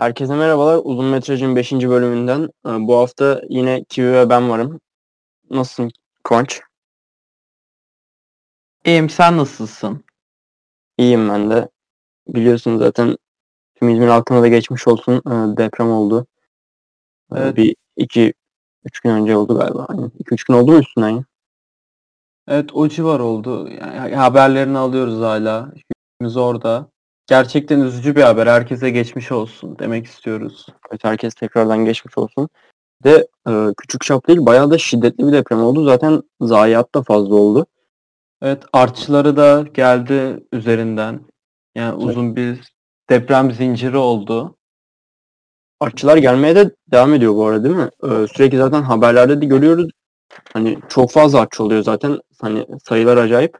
Herkese merhabalar. Uzun metrajın 5. bölümünden. Ee, Bu hafta yine Kivi ve ben varım. Nasılsın Kıvanç? İyiyim sen nasılsın? İyiyim ben de. Biliyorsun zaten tüm İzmir halkına da geçmiş olsun. Ee, Deprem oldu. Ee, Evet. Bir iki, üç gün önce oldu galiba. Aynen. İki, üç gün oldu mu üstünden ya? Evet o civar oldu. Yani haberlerini alıyoruz hala. Yüzümüz orada. Gerçekten üzücü bir haber. Herkese geçmiş olsun demek istiyoruz. Evet, herkes tekrardan geçmiş olsun. De e, küçük çap değil bayağı da şiddetli bir deprem oldu. Zaten zayiat da fazla oldu. Evet artçıları da geldi üzerinden. Yani Evet. uzun bir deprem zinciri oldu. Artçılar gelmeye de devam ediyor bu arada değil mi? Ee, sürekli zaten haberlerde de görüyoruz. Hani çok fazla artçı oluyor zaten. Hani sayılar acayip.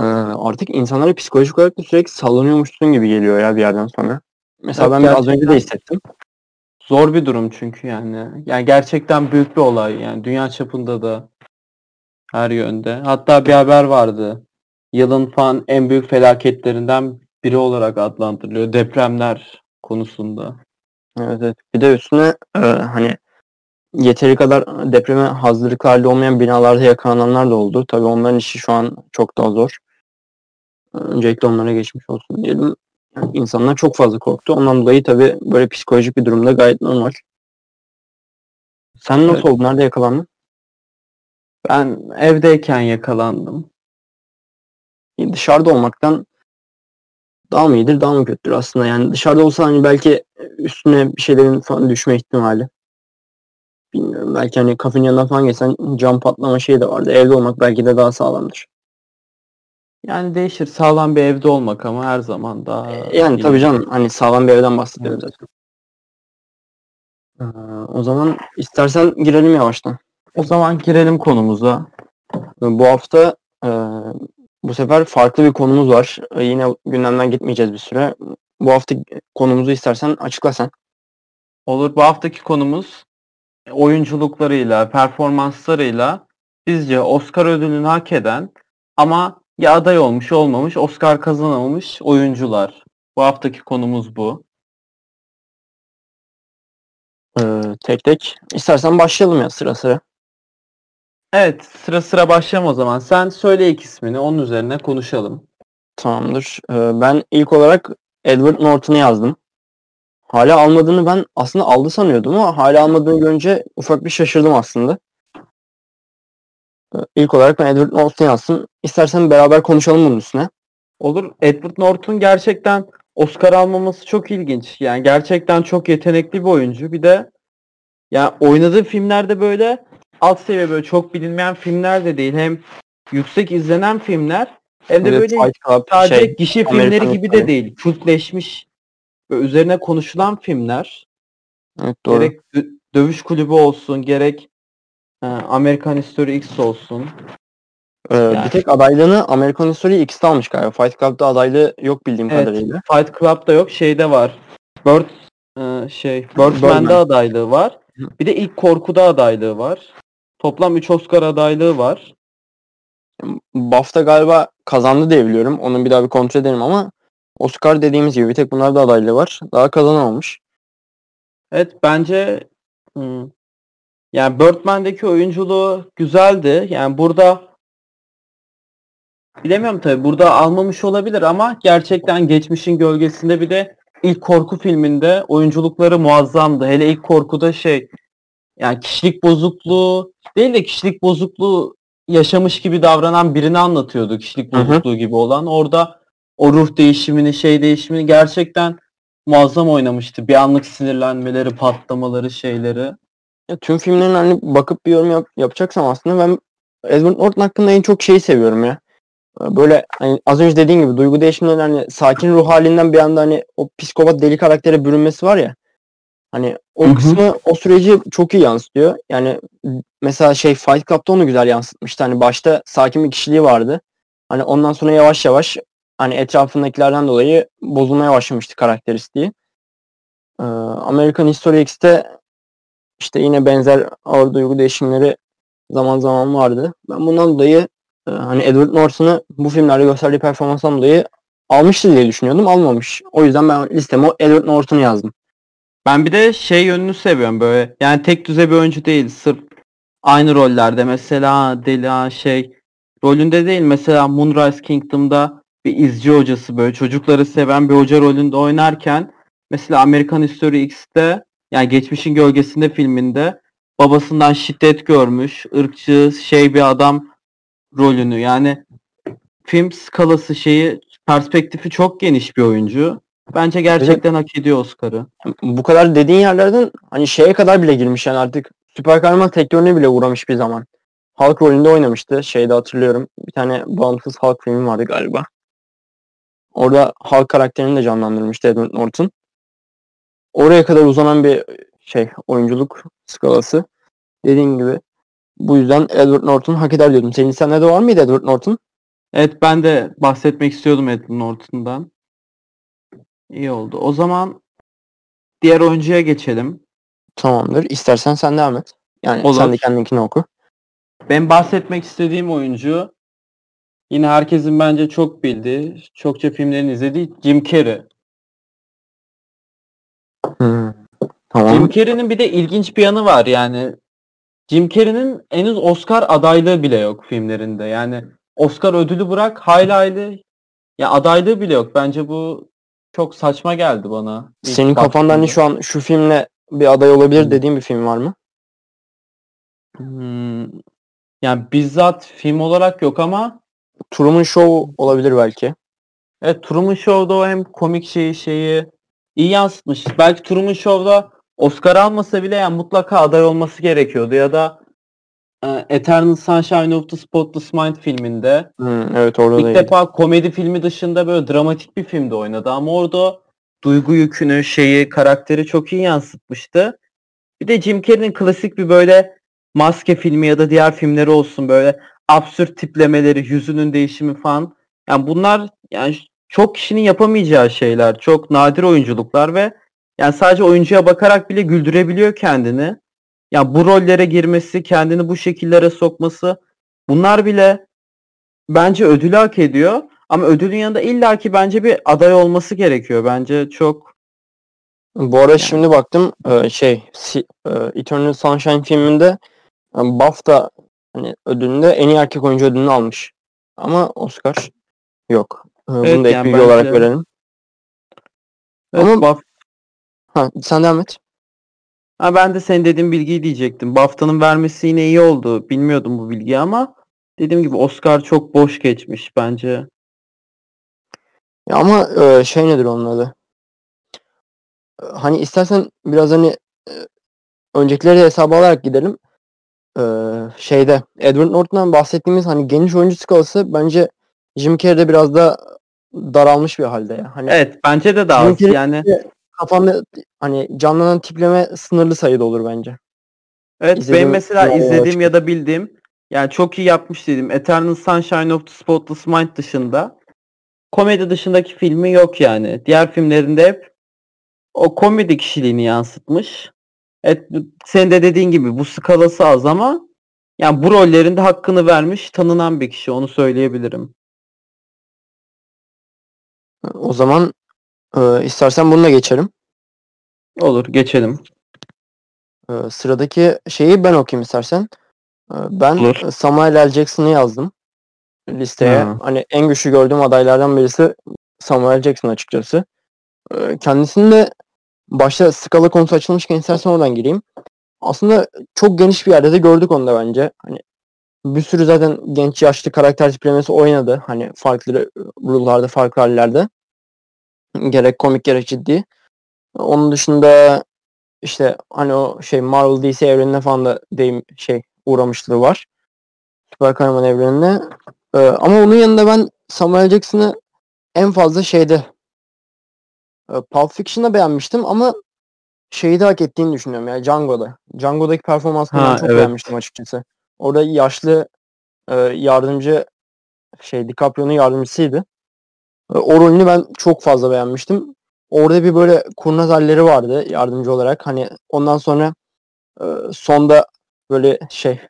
Ee, artık insanlara psikolojik olarak da sürekli sallanıyormuşsun gibi geliyor ya bir yerden sonra. Mesela Evet, ben de az önce de gerçekten. hissettim. Zor bir durum çünkü yani. Yani gerçekten büyük bir olay. Yani dünya çapında da her yönde. Hatta bir haber vardı. Yılın falan en büyük felaketlerinden biri olarak adlandırılıyor. Depremler konusunda. Evet, evet. Bir de üstüne e, hani yeteri kadar depreme hazırlıklı halde olmayan binalarda yakalananlar da oldu. Tabii onların işi şu an çok daha zor. Öncelikle onlara geçmiş olsun diyelim. Yani insanlar çok fazla korktu. Ondan dolayı tabii böyle psikolojik bir durumda gayet normal. Sen nasıl Evet. oldu? Nerede yakalandın? Ben evdeyken yakalandım. dışarıda olmaktan daha mı iyidir daha mı kötüdür aslında yani dışarıda olsa hani belki üstüne bir şeylerin falan düşme ihtimali bilmiyorum belki hani kafenin yanına falan geçsen cam patlama şeyi de vardı evde olmak belki de daha sağlamdır Yani değişir. Sağlam bir evde olmak ama her zaman daha yani iyi. tabii canım hani sağlam bir evden bahsediyorum Evet. zaten Ee, o zaman istersen girelim yavaştan O zaman girelim konumuza. bu hafta e, bu sefer farklı bir konumuz var E, yine gündemden gitmeyeceğiz bir süre bu hafta konumuzu istersen açıkla sen Olur. Bu haftaki konumuz oyunculuklarıyla, performanslarıyla bizce Oscar ödülünü hak eden ama ya aday olmuş olmamış Oscar kazanamamış oyuncular. Bu haftaki konumuz bu. Ee, tek tek istersen başlayalım ya sıra sıra Evet sıra sıra başlayalım o zaman. Sen söyle ilk ismini onun üzerine konuşalım. Tamamdır. Ee, ben ilk olarak Edward Norton'u yazdım. Hala almadığını ben aslında aldı sanıyordum ama hala almadığını görünce ufak bir şaşırdım aslında. Ee, İlk olarak ben Edward Norton'u yazdım. İstersen beraber konuşalım bunun üstüne. Olur. Edward Norton gerçekten Oscar almaması çok ilginç. Yani gerçekten çok yetenekli bir oyuncu. Bir de yani oynadığı filmlerde böyle alt seviye böyle çok bilinmeyen filmler de değil. Hem yüksek izlenen filmler hem de Evet, böyle Club, sadece şey, gişe Amerikan filmleri gibi de değil. Kültleşmiş ve üzerine konuşulan filmler. evet doğru. Gerek dö- Dövüş Kulübü olsun, gerek American History X olsun. Ee, Yani- Bir tek adaylığını American History X'te almış galiba. Fight Club'da adaylığı yok bildiğim Evet. kadarıyla. Fight Club'da yok. Şeyde var. Bird e, şey Birdman'de Birdman. adaylığı var. Bir de ilk Korku'da adaylığı var. Toplam 3 Oscar adaylığı var. BAFTA galiba kazandı diye biliyorum. Onu bir daha bir kontrol edelim ama Oscar dediğimiz gibi bir tek bunlarda adaylığı var. Daha kazanamamış. Evet bence yani Birdman'deki oyunculuğu güzeldi. Yani burada bilemiyorum tabii burada almamış olabilir ama gerçekten geçmişin gölgesinde bir de ilk korku filminde oyunculukları muazzamdı. Hele ilk korkuda şey yani kişilik bozukluğu değil de kişilik bozukluğu yaşamış gibi davranan birini anlatıyordu. Kişilik bozukluğu gibi olan. Orada o ruh değişimini, şey değişimini gerçekten muazzam oynamıştı. Bir anlık sinirlenmeleri, patlamaları, şeyleri. Ya tüm filmlerin hani bakıp bir yorum yap- yapacaksam aslında ben Edward Norton hakkında en çok şeyi seviyorum ya. Böyle hani az önce dediğin gibi duygu değişimleri hani sakin ruh halinden bir anda hani o psikopat deli karaktere bürünmesi var ya. Hani o Hı hı. kısmı o süreci çok iyi yansıtıyor. Yani mesela şey Fight Club'da onu güzel yansıtmıştı. Hani başta sakin bir kişiliği vardı. Hani ondan sonra yavaş yavaş hani etrafındakilerden dolayı bozulmaya başlamıştı karakteristiği. Ee, American History X'te işte yine benzer ağır duygu değişimleri zaman zaman vardı. Ben bundan dolayı e, hani Edward Norton'u bu filmlerde gösterdiği performansdan dolayı almıştı diye düşünüyordum. Almamış. O yüzden ben listeme o Edward Norton'u yazdım. Ben bir de şey yönünü seviyorum böyle. Yani tek düze bir oyuncu değil. Sırf aynı rollerde. Mesela Delia şey rolünde değil. Mesela Moonrise Kingdom'da bir izci hocası böyle çocukları seven bir hoca rolünde oynarken mesela American History X'te yani Geçmişin Gölgesinde filminde babasından şiddet görmüş, ırkçı şey bir adam rolünü yani film skalası şeyi perspektifi çok geniş bir oyuncu. Bence gerçekten hak ediyor Oscar'ı. Bu kadar dediğin yerlerden hani şeye kadar bile girmiş yani artık süper kahraman sektörüne bile uğramış bir zaman. Hulk rolünde oynamıştı. Şeyde hatırlıyorum. Bir tane bağımsız Hulk filmi vardı galiba. Orada Hulk karakterini de canlandırmıştı Edward Norton. Oraya kadar uzanan bir şey oyunculuk skalası. Dediğin gibi. Bu yüzden Edward Norton hak eder diyordum. Senin listende de var mıydı Edward Norton? Evet ben de bahsetmek istiyordum Edward Norton'dan. İyi oldu. O zaman diğer oyuncuya geçelim. Tamamdır. İstersen sen devam et. Yani Olur. sen de kendinkini oku. Ben bahsetmek istediğim oyuncu yine herkesin bence çok bildiği, çokça filmlerini izlediği Jim Carrey. Hmm. Tamam. Jim Carrey'nin bir de ilginç bir yanı var yani. Jim Carrey'nin henüz Oscar adaylığı bile yok filmlerinde. Yani Oscar ödülü bırak hayli hayli ya adaylığı bile yok. Bence bu çok saçma geldi bana. İlk Senin kafanda hani baktığımda. şu an şu filmle bir aday olabilir dediğin bir film var mı? Hmm, yani bizzat film olarak yok ama Truman Show olabilir belki. evet Truman Show'da o hem komik şeyi şeyi iyi yansıtmış. Belki Truman Show'da Oscar almasa bile yani mutlaka aday olması gerekiyordu ya da e, Eternal Sunshine of the Spotless Mind filminde Hmm, evet orada İlk da defa komedi filmi dışında böyle dramatik bir filmde oynadı ama orada duygu yükünü, şeyi, karakteri çok iyi yansıtmıştı. Bir de Jim Carrey'nin klasik bir böyle maske filmi ya da diğer filmleri olsun böyle absürt tiplemeleri, yüzünün değişimi falan. Yani bunlar yani çok kişinin yapamayacağı şeyler. Çok nadir oyunculuklar ve yani sadece oyuncuya bakarak bile güldürebiliyor kendini. Ya bu rollere girmesi, kendini bu şekillere sokması bunlar bile bence ödülü hak ediyor. Ama ödülün yanında illaki bence bir aday olması gerekiyor. Bence çok Bu ara şimdi baktım e, şey e, Eternal Sunshine filminde e, BAFTA hani ödülünde en iyi erkek oyuncu ödülünü almış. Ama Oscar yok. E, Evet, Bunu da ek bilgi olarak verelim. Evet, Ama- Baf- Ha, sen devam et. ha, ben de senin dediğin bilgiyi diyecektim. BAFTA'nın vermesi yine iyi oldu. Bilmiyordum bu bilgiyi ama dediğim gibi Oscar çok boş geçmiş bence. Ya ama e, şey nedir onun adı? E, Hani istersen biraz hani e, öncekileri de hesaba alarak gidelim. E, şeyde Edward Norton'dan bahsettiğimiz hani geniş oyuncu skalası bence Jim Carrey'de biraz da daralmış bir halde ya. Hani Evet bence de Carrey- Yani kafanda hani canlanan tipleme sınırlı sayıda olur bence. evet izlediğim benim mesela izlediğim ya da bildiğim yani çok iyi yapmış dedim. Eternal Sunshine of the Spotless Mind dışında komedi dışındaki filmi yok yani. Diğer filmlerinde hep o komedi kişiliğini yansıtmış. Evet, senin de dediğin gibi bu skalası az ama yani bu rollerinde hakkını vermiş, tanınan bir kişi onu söyleyebilirim. O zaman e, istersen bununla geçelim. Olur, geçelim. E, sıradaki şeyi ben okuyayım istersen. E, ben Olur. Samuel L. Jackson'ı yazdım listeye. Ha. Hani en güçlü gördüğüm adaylardan birisi Samuel Jackson açıkçası. E, kendisini de başta skala konusu açılmışken istersen oradan gireyim. Aslında çok geniş bir yerde de gördük onu da bence. Hani bir sürü zaten genç yaşlı karakter tiplemesi oynadı. Hani farklı ruhlarda, farklı hallerde. Gerek komik gerek ciddi. Onun dışında işte hani o şey Marvel DC evrenine falan da deyim şey uğramışlığı var. Süper kahraman evrenine. Ee, ama onun yanında ben Samuel Jackson'ı en fazla şeyde e, Pulp Fiction'da beğenmiştim ama şeyi de hak ettiğini düşünüyorum ya Django'da. Django'daki performansını Ha, çok evet. beğenmiştim açıkçası. Orada yaşlı e, yardımcı şey DiCaprio'nun yardımcısıydı. E, o rolünü ben çok fazla beğenmiştim. Orada bir böyle kurnaz halleri vardı yardımcı olarak. Hani ondan sonra e, sonda böyle şey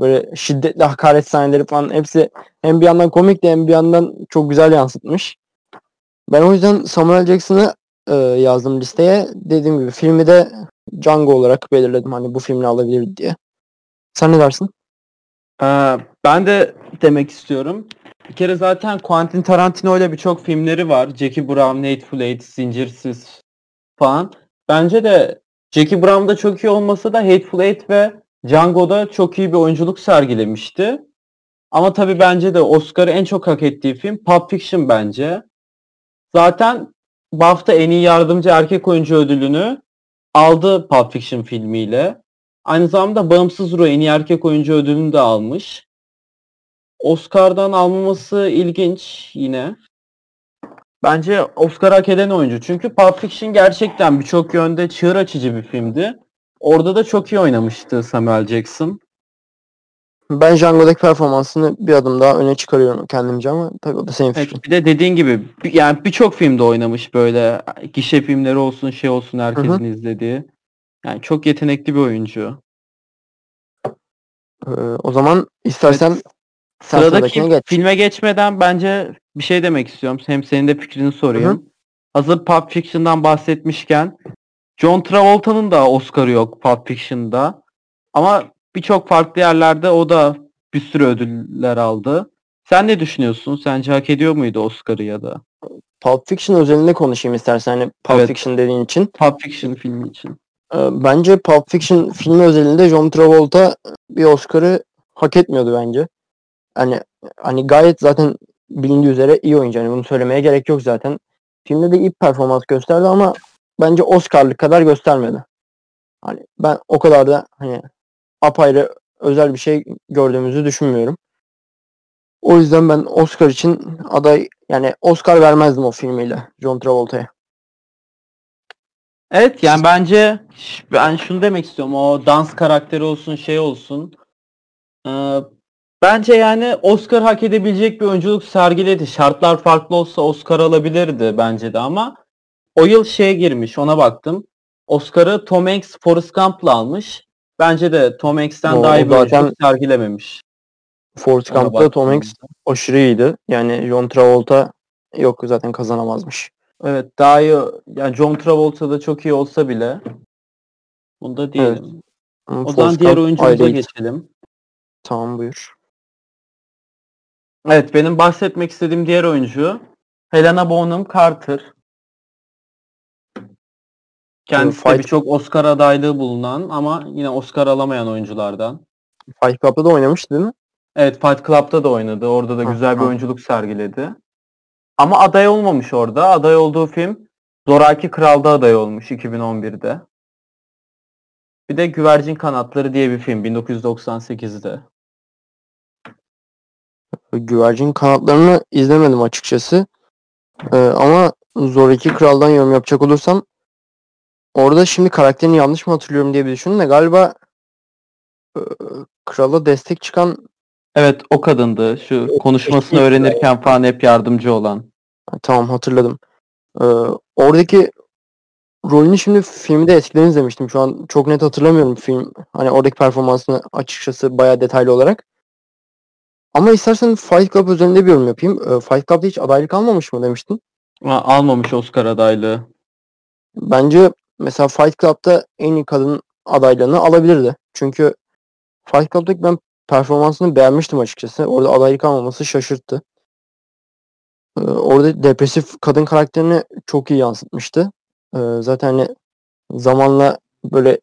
böyle şiddetli hakaret sahneleri falan hepsi hem bir yandan komikti hem bir yandan çok güzel yansıtmış. Ben o yüzden Samuel Jackson'ı e, yazdım listeye. Dediğim gibi filmi de Django olarak belirledim. Hani bu filmini alabilir diye. Sen ne dersin? Ee, ben de demek istiyorum. Bir kere zaten Quentin Tarantino ile birçok filmleri var. Jackie Brown, Hateful Eight, Zincirsiz falan. Bence de Jackie Brown'da çok iyi olmasa da Hateful Eight ve Django'da çok iyi bir oyunculuk sergilemişti. Ama tabii bence de Oscar'ı en çok hak ettiği film Pulp Fiction bence. Zaten BAFTA en iyi yardımcı erkek oyuncu ödülünü aldı Pulp Fiction filmiyle. Aynı zamanda Bağımsız Ruh en iyi erkek oyuncu ödülünü de almış. Oscar'dan almaması ilginç yine. Bence Oscar hak eden oyuncu. Çünkü Pulp Fiction gerçekten birçok yönde çığır açıcı bir filmdi. Orada da çok iyi oynamıştı Samuel Jackson. Ben Django'daki performansını bir adım daha öne çıkarıyorum kendimce ama tabii o da senin fikrin. Evet, bir de dediğin gibi yani birçok filmde oynamış böyle gişe filmleri olsun şey olsun herkesin Hı hı. izlediği. Yani çok yetenekli bir oyuncu. Ee, o zaman istersen sen Sıradaki geç. filme geçmeden bence bir şey demek istiyorum. Hem senin de fikrini sorayım. Hazır Pulp Fiction'dan bahsetmişken John Travolta'nın da Oscar'ı yok Pulp Fiction'da. Ama birçok farklı yerlerde o da bir sürü ödüller aldı. Sen ne düşünüyorsun? Sence hak ediyor muydu Oscar'ı ya da? Pulp Fiction özelinde konuşayım istersen. Hani Pulp Evet. Fiction dediğin için. Pulp Fiction filmi için. Ee, Bence Pulp Fiction filmi özelinde John Travolta bir Oscar'ı hak etmiyordu bence. Hani hani gayet zaten bilindiği üzere iyi oyuncu. Hani bunu söylemeye gerek yok zaten. Filmde de iyi performans gösterdi ama bence Oscar'lık kadar göstermedi. Hani ben o kadar da hani apayrı özel bir şey gördüğümüzü düşünmüyorum. O yüzden ben Oscar için aday yani Oscar vermezdim o filmiyle John Travolta'ya. Evet yani bence ben şunu demek istiyorum. O dans karakteri olsun şey olsun. Ee, bence yani Oscar hak edebilecek bir oyunculuk sergiledi. Şartlar farklı olsa Oscar alabilirdi bence de ama o yıl şeye girmiş ona baktım. Oscar'ı Tom Hanks Forrest Gump'la almış. Bence de Tom Hanks'ten O- daha iyi bir oyunculuk sergilememiş. Forrest Gump'ta Tom. Hanks aşırı iyiydi. Yani John Travolta yok zaten kazanamazmış. Evet daha iyi yani John Travolta da çok iyi olsa bile bunu da diyelim. Ama O zaman diğer oyuncumuza geçelim. Tamam buyur. Evet benim bahsetmek istediğim diğer oyuncu Helena Bonham Carter. Kendisi de birçok Oscar adaylığı bulunan ama yine Oscar alamayan oyunculardan. Fight Club'da da oynamıştı değil mi? Evet Fight Club'da da oynadı. Orada da güzel bir oyunculuk sergiledi. Ama aday olmamış orada. Aday olduğu film Zoraki Kral'da aday olmuş 2011'de. Bir de Güvercin Kanatları diye bir film 1998'de. Güvercin kanatlarını izlemedim açıkçası. Ee, ama Zoraki Kral'dan yorum yapacak olursam orada şimdi karakterini yanlış mı hatırlıyorum diye bir düşündüm de galiba e, krala destek çıkan Evet o kadındı. Şu konuşmasını öğrenirken falan hep yardımcı olan. Ha, tamam hatırladım. Ee, oradaki rolünü şimdi filmde eskiden izlemiştim. Şu an çok net hatırlamıyorum film. Hani oradaki performansını açıkçası bayağı detaylı olarak. Ama istersen Fight Club üzerinde bir yorum yapayım. Ee, Fight Club'da hiç adaylık almamış mı demiştin? Ama almamış Oscar adaylığı. Bence mesela Fight Club'da en iyi kadın adaylığını alabilirdi. Çünkü Fight Club'daki ben performansını beğenmiştim açıkçası. Orada adaylık almaması şaşırttı. Ee, orada depresif kadın karakterini çok iyi yansıtmıştı. Ee, zaten hani zamanla böyle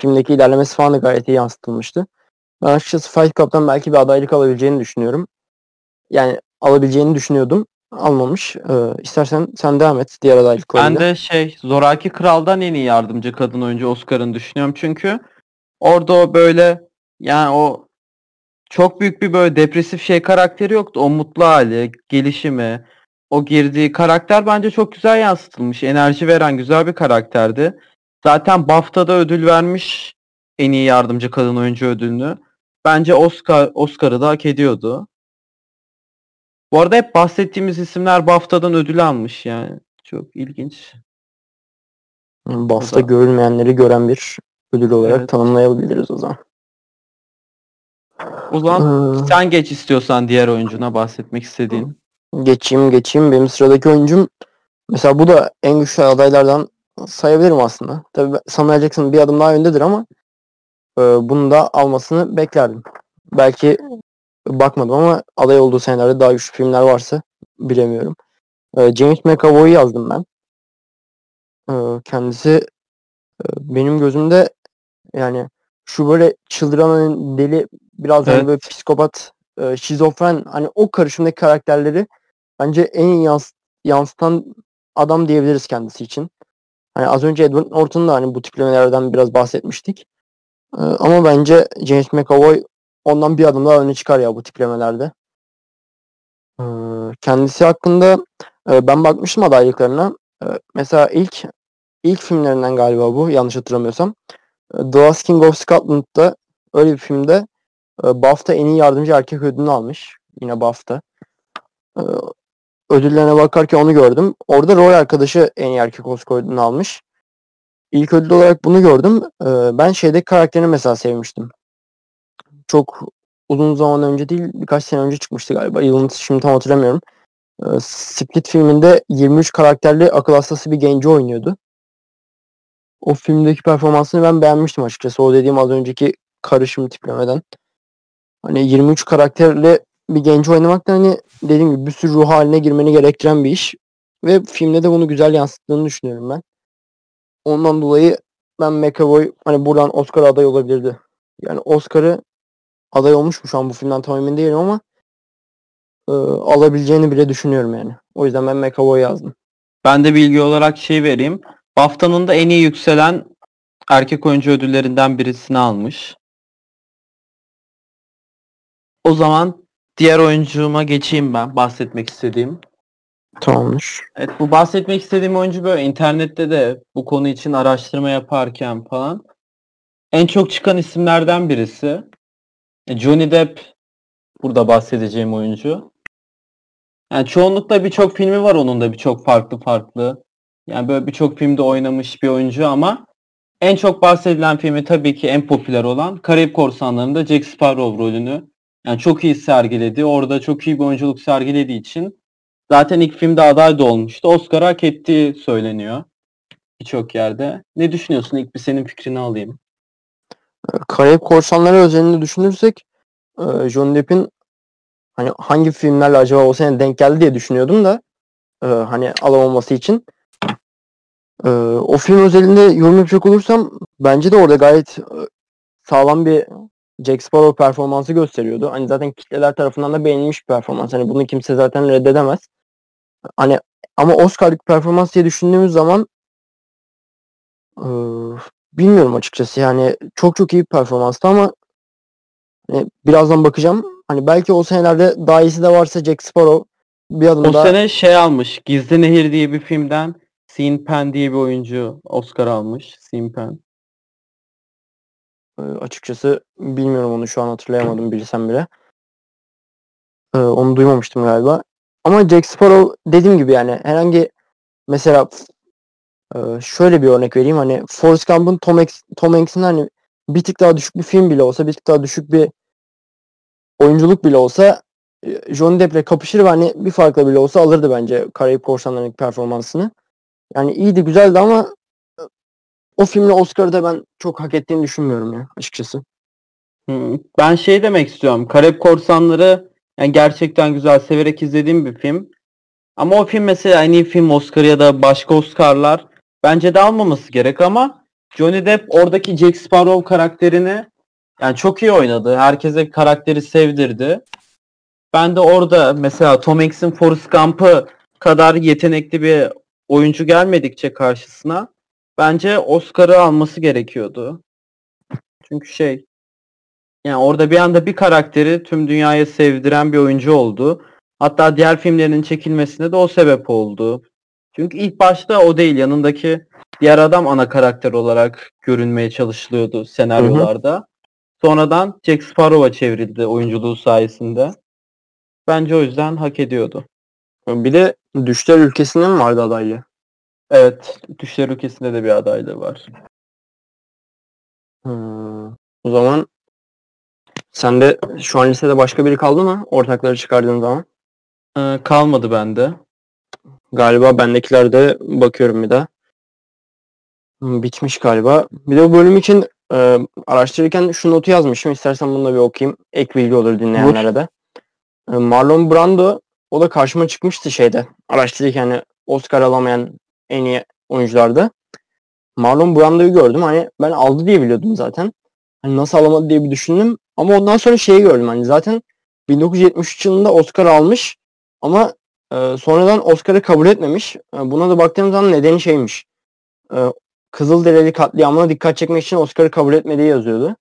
filmdeki ilerlemesi falan da gayet iyi yansıtılmıştı. Ben açıkçası Fight Club'dan belki bir adaylık alabileceğini düşünüyorum. Yani alabileceğini düşünüyordum. Almamış. Ee, istersen sen devam et diğer adaylıklarıyla. Ben de şey Zoraki Kral'dan en iyi yardımcı kadın oyuncu Oscar'ını düşünüyorum. Çünkü orada o böyle yani o çok büyük bir böyle depresif şey karakteri yoktu. O mutlu hali, gelişimi, o girdiği karakter bence çok güzel yansıtılmış. Enerji veren güzel bir karakterdi. Zaten BAFTA'da ödül vermiş en iyi yardımcı kadın oyuncu ödülünü. Bence Oscar Oscar'ı da hak ediyordu. Bu arada hep bahsettiğimiz isimler BAFTA'dan ödül almış yani. Çok ilginç. BAFTA görülmeyenleri gören bir ödül olarak Evet. tanımlayabiliriz o zaman. Zaman Ee, sen geç istiyorsan diğer oyuncuna bahsetmek istediğin. geçeyim geçeyim. Benim sıradaki oyuncum Mesela bu da en güçlü adaylardan sayabilirim aslında. Tabii Samuel Jackson bir adım daha öndedir ama e, bunu da almasını beklerdim. Belki bakmadım ama aday olduğu senelerde daha güçlü filmler varsa bilemiyorum. E, James McAvoy'u yazdım ben. E, kendisi e, benim gözümde yani şu böyle çıldıran deli biraz hani Evet. böyle psikopat e, şizofren hani o karışımdaki karakterleri bence en yans- yansıtan adam diyebiliriz kendisi için. Hani az önce Edward Norton'un da hani bu tiplemelerden biraz bahsetmiştik. E, ama bence James McAvoy ondan bir adım daha öne çıkar ya bu tiplemelerde. E, kendisi hakkında e, ben bakmıştım adaylıklarına. E, mesela ilk ilk filmlerinden galiba bu yanlış hatırlamıyorsam. E, The Last King of Scotland'da öyle bir filmde BAFTA en iyi yardımcı erkek ödülünü almış. Yine BAFTA. E, ödüllerine bakarken onu gördüm. Orada rol arkadaşı en iyi erkek Oscar ödülünü almış. İlk ödül olarak bunu gördüm. E, ben şeydeki karakterini mesela sevmiştim. Çok uzun zaman önce değil birkaç sene önce çıkmıştı galiba. Yılını şimdi tam hatırlamıyorum. Split filminde 23 karakterli akıl hastası bir genci oynuyordu. O filmdeki performansını ben beğenmiştim açıkçası. O dediğim az önceki karışım tiplemeden. Hani 23 karakterle bir genç oynamak da hani dediğim gibi bir sürü ruh haline girmeni gerektiren bir iş. Ve filmde de bunu güzel yansıttığını düşünüyorum ben. Ondan dolayı ben McAvoy hani buradan Oscar aday olabilirdi. Yani Oscar'ı aday olmuş mu şu an bu filmden tam emin değilim ama e, alabileceğini bile düşünüyorum yani. O yüzden ben McAvoy yazdım. Ben de bilgi olarak şey vereyim. BAFTA'nın da en iyi yükselen erkek oyuncu ödüllerinden birisini almış. O zaman diğer oyuncuma geçeyim ben bahsetmek istediğim. Tamamdır. Evet bu bahsetmek istediğim oyuncu böyle internette de bu konu için araştırma yaparken falan en çok çıkan isimlerden birisi. E, Johnny Depp burada bahsedeceğim oyuncu. Yani çoğunlukla birçok filmi var onun da birçok farklı farklı. Yani böyle birçok filmde oynamış bir oyuncu ama en çok bahsedilen filmi tabii ki en popüler olan Karayip Korsanları'nda Jack Sparrow rolünü yani çok iyi sergiledi. Orada çok iyi bir oyunculuk sergilediği için zaten ilk filmde aday da olmuştu. Oscar hak ettiği söyleniyor birçok yerde. Ne düşünüyorsun? İlk bir senin fikrini alayım. Karayip Korsanları özelinde düşünürsek e, Johnny Depp'in hani hangi filmlerle acaba o sene denk geldi diye düşünüyordum da e, hani alamaması için. E, o film özelinde yorum yapacak olursam bence de orada gayet sağlam bir Jack Sparrow performansı gösteriyordu. Hani zaten kitleler tarafından da beğenilmiş bir performans. Hani bunu kimse zaten reddedemez. Hani ama Oscar'lık performans diye düşündüğümüz zaman e, bilmiyorum açıkçası. Yani çok çok iyi bir performanstı ama hani birazdan bakacağım. Hani belki o senelerde daha iyisi de varsa Jack Sparrow bir adım O daha sene şey almış. Gizli Nehir diye bir filmden Sean Penn diye bir oyuncu Oscar almış. Sean Penn. E, açıkçası bilmiyorum onu şu an hatırlayamadım bilsem bile. E, onu duymamıştım galiba. Ama Jack Sparrow dediğim gibi yani herhangi mesela e, şöyle bir örnek vereyim hani Forrest Gump'ın Tom, Hanks, Tom Hanks'in hani bir tık daha düşük bir film bile olsa bir tık daha düşük bir oyunculuk bile olsa e, Johnny Depp'le kapışır ve hani bir farkla bile olsa alırdı bence Karayip Korsanları'ndaki performansını. Yani iyiydi güzeldi ama o filmle Oscar'ı da ben çok hak ettiğini düşünmüyorum ya açıkçası. Ben şey demek istiyorum. Karayip Korsanları yani gerçekten güzel severek izlediğim bir film. Ama o film mesela en iyi film Oscar ya da başka Oscar'lar bence de almaması gerek ama Johnny Depp oradaki Jack Sparrow karakterini yani çok iyi oynadı. Herkese karakteri sevdirdi. Ben de orada mesela Tom Hanks'in Forrest Gump'ı kadar yetenekli bir oyuncu gelmedikçe karşısına bence Oscar'ı alması gerekiyordu. Çünkü şey yani orada bir anda bir karakteri tüm dünyaya sevdiren bir oyuncu oldu. Hatta diğer filmlerinin çekilmesine de o sebep oldu. Çünkü ilk başta o değil yanındaki diğer adam ana karakter olarak görünmeye çalışılıyordu senaryolarda. Sonradan Jack Sparrow'a çevrildi oyunculuğu sayesinde. Bence o yüzden hak ediyordu. Bir de Düşler Ülkesi'nin vardı adaylı? Evet, Düşler Ülkesi'nde de bir adaylığı var. Hmm, O zaman sende şu an listede başka biri kaldı mı? Ortakları çıkardığın zaman. Ee, kalmadı bende. Galiba bendekilerde bakıyorum bir daha. Bitmiş galiba. Bir de bu bölüm için e, araştırırken şu notu yazmışım. İstersen bunu da bir okuyayım. Ek bilgi olur dinleyenlere de. E, Marlon Brando o da karşıma çıkmıştı şeyde. Araştırırken hani Oscar alamayan en iyi oyuncularda. Marlon Brando'yu gördüm. Hani ben aldı diye biliyordum zaten. Hani nasıl alamadı diye bir düşündüm. Ama ondan sonra şeyi gördüm. Hani zaten 1973 yılında Oscar almış ama e, sonradan Oscar'ı kabul etmemiş. E, buna da baktığım zaman nedeni şeymiş. E, Kızılderili katliamına dikkat çekmek için Oscar'ı kabul etmediği yazıyordu.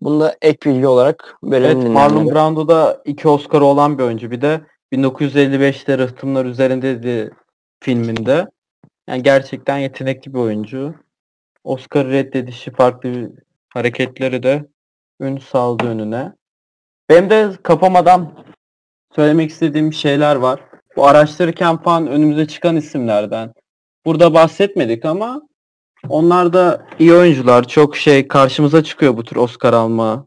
Bunu da ek bilgi olarak verelim. Evet, Marlon Brando da iki Oscar'ı olan bir oyuncu. Bir de 1955'te Rıhtımlar Üzerinde filminde. Yani gerçekten yetenekli bir oyuncu. Oscar reddedişi farklı hareketleri de ün saldı önüne. Benim de kapamadan söylemek istediğim şeyler var. Bu araştırırken falan önümüze çıkan isimlerden. Burada bahsetmedik ama onlar da iyi oyuncular. Çok şey karşımıza çıkıyor bu tür Oscar alma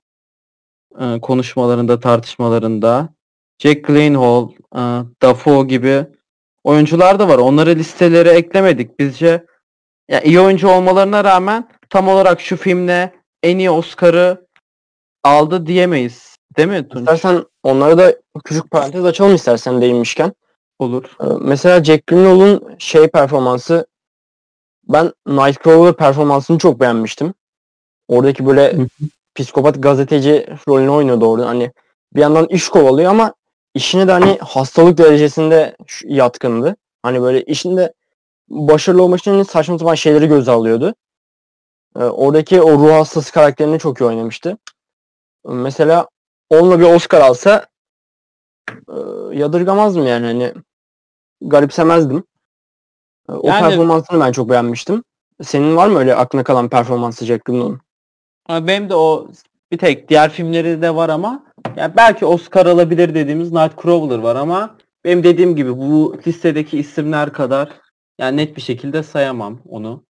e, konuşmalarında, tartışmalarında. Jack Gyllenhaal, e, Dafoe gibi oyuncular da var. Onları listelere eklemedik. Bizce ya iyi oyuncu olmalarına rağmen tam olarak şu filmle en iyi Oscar'ı aldı diyemeyiz. Değil mi Tunç? İstersen onları da küçük parantez açalım istersen değinmişken. Olur. Ee, Mesela Jack Gyllenhaal'ın şey performansı ben Nightcrawler performansını çok beğenmiştim. Oradaki böyle psikopat gazeteci rolünü oynuyordu orada. Hani bir yandan iş kovalıyor ama işine de hani hastalık derecesinde yatkındı. Hani böyle işinde başarılı olmak için hani saçma sapan şeyleri göze alıyordu. Ee, oradaki o ruh hastası karakterini çok iyi oynamıştı. Mesela onunla bir Oscar alsa e, yadırgamazdım yani hani garipsemezdim. Ee, O Yani- performansını ben çok beğenmiştim. Senin var mı öyle aklına kalan performansı Jack Gyllenhaal'ın? Benim de o bir tek diğer filmleri de var ama yani belki Oscar alabilir dediğimiz Nightcrawler var ama benim dediğim gibi bu listedeki isimler kadar yani net bir şekilde sayamam onu.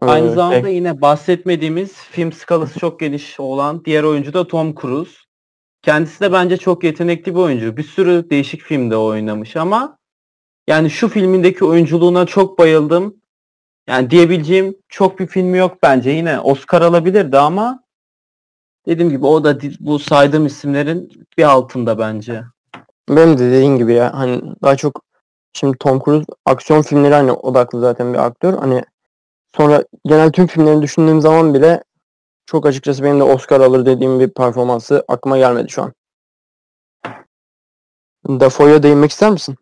Aynı Ee, zamanda şey, yine bahsetmediğimiz film skalası çok geniş olan diğer oyuncu da Tom Cruise. Kendisi de bence çok yetenekli bir oyuncu. Bir sürü değişik filmde oynamış ama yani şu filmindeki oyunculuğuna çok bayıldım. Yani diyebileceğim çok bir filmi yok bence. Yine Oscar alabilirdi ama dediğim gibi o da bu saydığım isimlerin bir altında bence. benim de dediğin gibi ya hani daha çok şimdi Tom Cruise aksiyon filmleri hani odaklı zaten bir aktör. Hani sonra genel tüm filmlerini düşündüğüm zaman bile çok açıkçası benim de Oscar alır dediğim bir performansı aklıma gelmedi şu an. Dafoe'ya değinmek ister misin?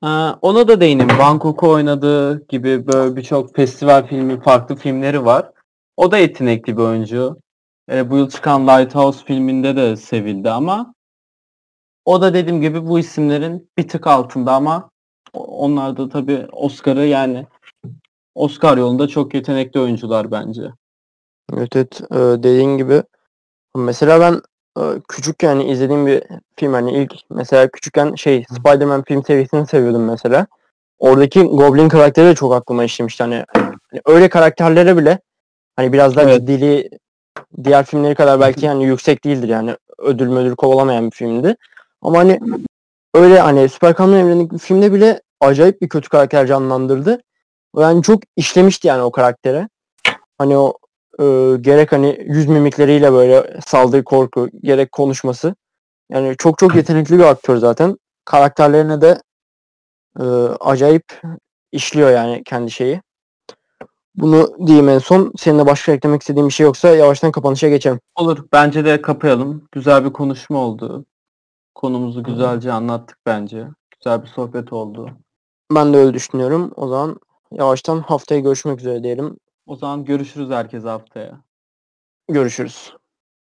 Ha, ona da değinim. Bangkok'u oynadığı gibi böyle birçok festival filmi, farklı filmleri var. O da yetenekli bir oyuncu. E, bu yıl çıkan Lighthouse filminde de sevildi ama o da dediğim gibi bu isimlerin bir tık altında ama onlar da tabii Oscar'ı yani Oscar yolunda çok yetenekli oyuncular bence. Evet, evet Ee, dediğin gibi mesela ben e, küçükken izlediğim bir film hani ilk mesela küçükken şey Spider-Man film serisini seviyordum mesela. Oradaki Goblin karakteri de çok aklıma işlemişti hani, hani öyle karakterlere bile hani biraz daha Evet. ciddiliği diğer filmleri kadar belki yani yüksek değildir yani ödül müdül kovalamayan bir filmdi. Ama hani öyle hani süper kahraman evrenindeki filmde bile acayip bir kötü karakter canlandırdı. Yani çok işlemişti yani o karaktere. Hani o e, gerek hani yüz mimikleriyle böyle saldırı korku gerek konuşması. Yani çok çok yetenekli bir aktör zaten. Karakterlerine de e, acayip işliyor yani kendi şeyi. Bunu diyeyim en son. Senin de başka eklemek istediğin bir şey yoksa yavaştan kapanışa geçelim. Olur. Bence de kapayalım. Güzel bir konuşma oldu. Konumuzu güzelce anlattık bence. Güzel bir sohbet oldu. Ben de öyle düşünüyorum. O zaman yavaştan haftaya görüşmek üzere diyelim. O zaman görüşürüz herkese haftaya. Görüşürüz.